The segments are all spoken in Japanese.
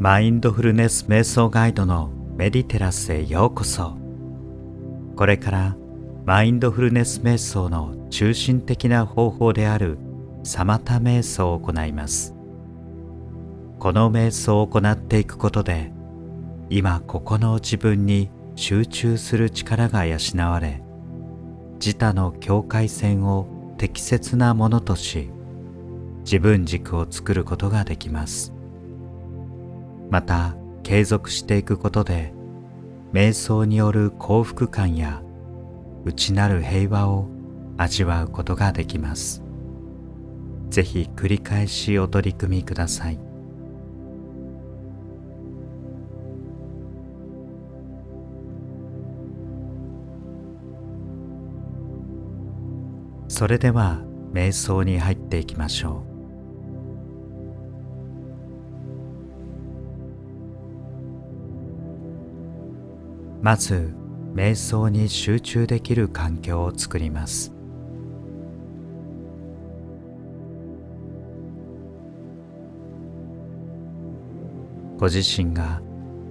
マインドフルネス瞑想ガイドのメディテラスへようこそ。これからマインドフルネス瞑想の中心的な方法であるサマタ瞑想を行います。この瞑想を行っていくことで今ここの自分に集中する力が養われ自他の境界線を適切なものとし自分軸を作ることができます。また継続していくことで瞑想による幸福感や内なる平和を味わうことができます。ぜひ繰り返しお取り組みください。それでは瞑想に入っていきましょう。まず瞑想に集中できる環境を作ります。ご自身が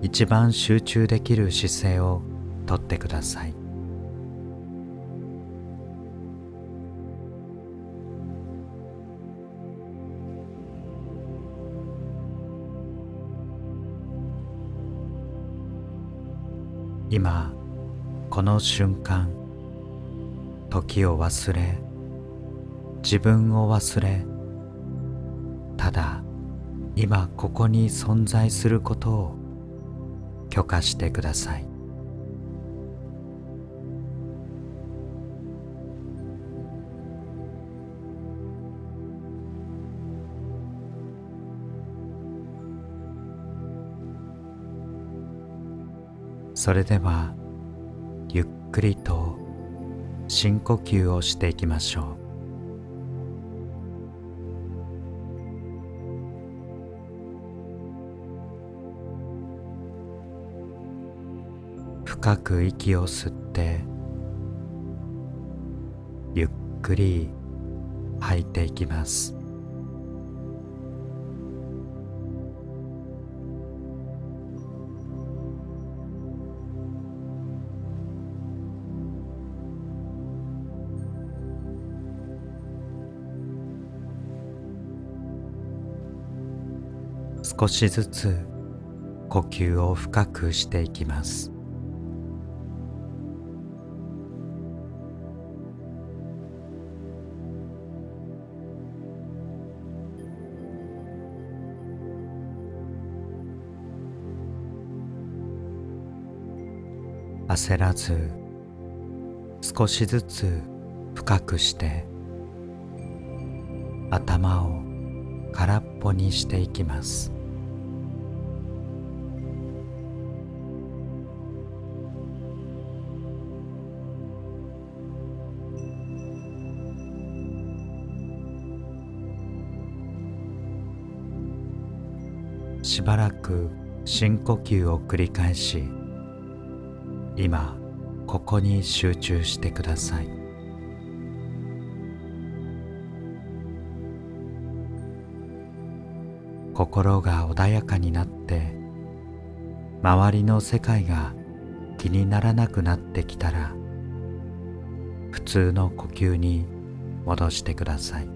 一番集中できる姿勢をとってください。今この瞬間時を忘れ自分を忘れただ今ここに存在することを許可してください。それではゆっくりと深呼吸をしていきましょう。深く息を吸ってゆっくり吐いていきます。少しずつ呼吸を深くしていきます。焦らず少しずつ深くして頭を空っぽにしていきます。しばらく深呼吸を繰り返し今ここに集中してください。心が穏やかになって周りの世界が気にならなくなってきたら普通の呼吸に戻してください。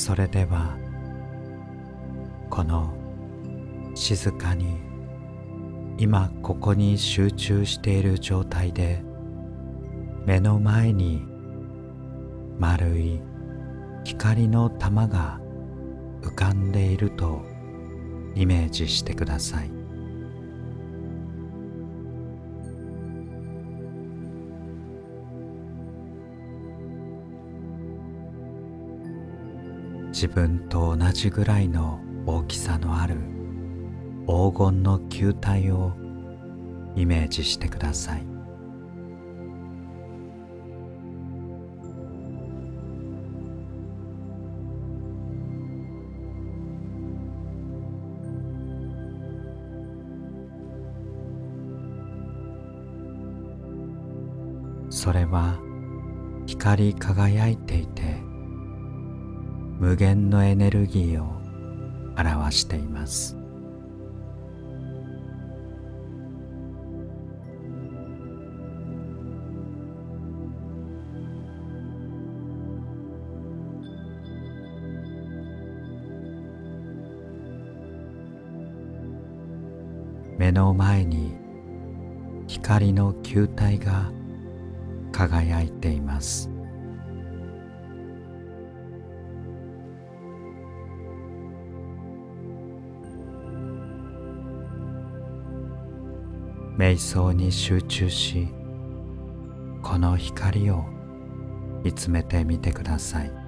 それではこの静かに今ここに集中している状態で目の前に丸い光の玉が浮かんでいるとイメージしてください。自分と同じぐらいの大きさのある黄金の球体をイメージしてください。それは光り輝いていて無限のエネルギーを表しています。目の前に光の球体が輝いています。瞑想に集中しこの光を見つめてみてください。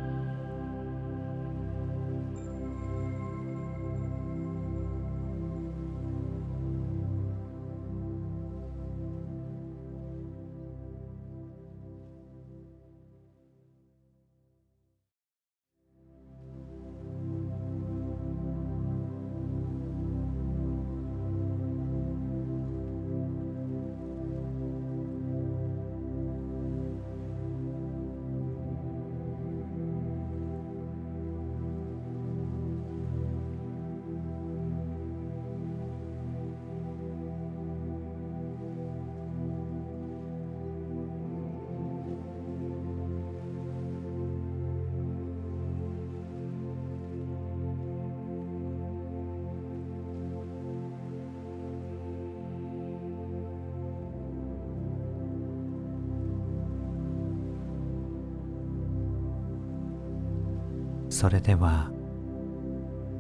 それでは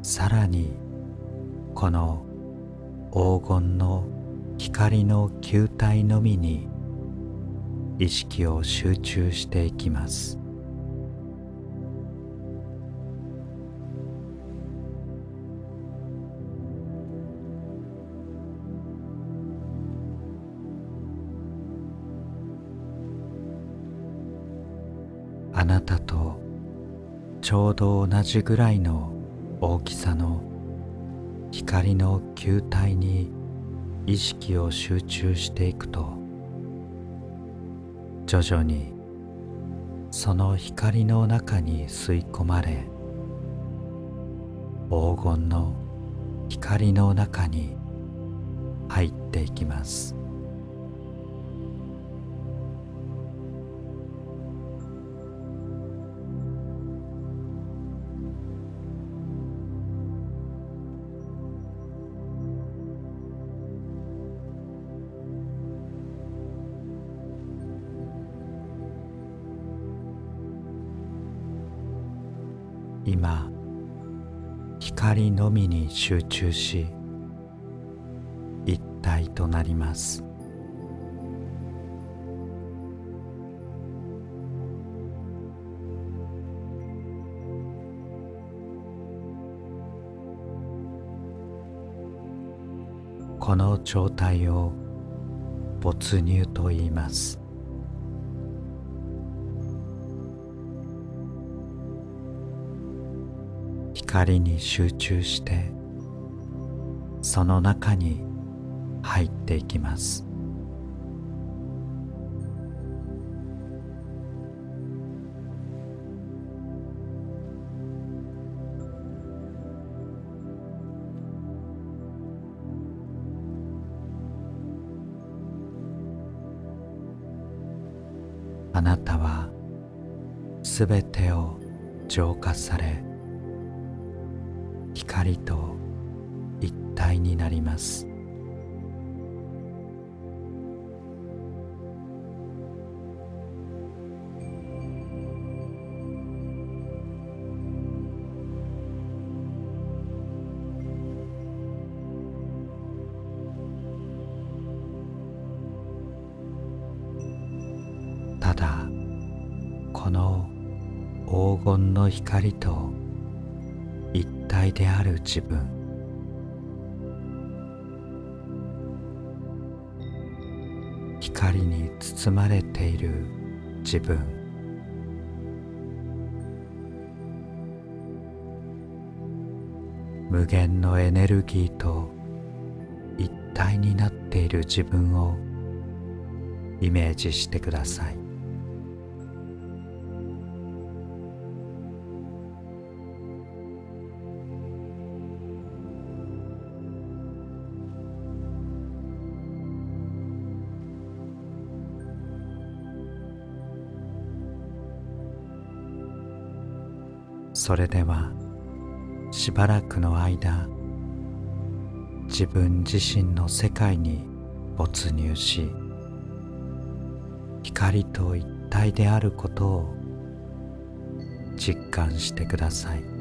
さらにこの黄金の光の球体のみに意識を集中していきます。あなたとちょうど同じぐらいの大きさの光の球体に意識を集中していくと徐々にその光の中に吸い込まれ黄金の光の中に入っていきます。今光のみに集中し一体となります。この状態を没入と言います。光に集中してその中に入っていきます。あなたはすべてを浄化され光と一体になります。ただこの黄金の光と体である自分。光に包まれている自分。無限のエネルギーと一体になっている自分をイメージしてください。それではしばらくの間自分自身の世界に没入し光と一体であることを実感してください。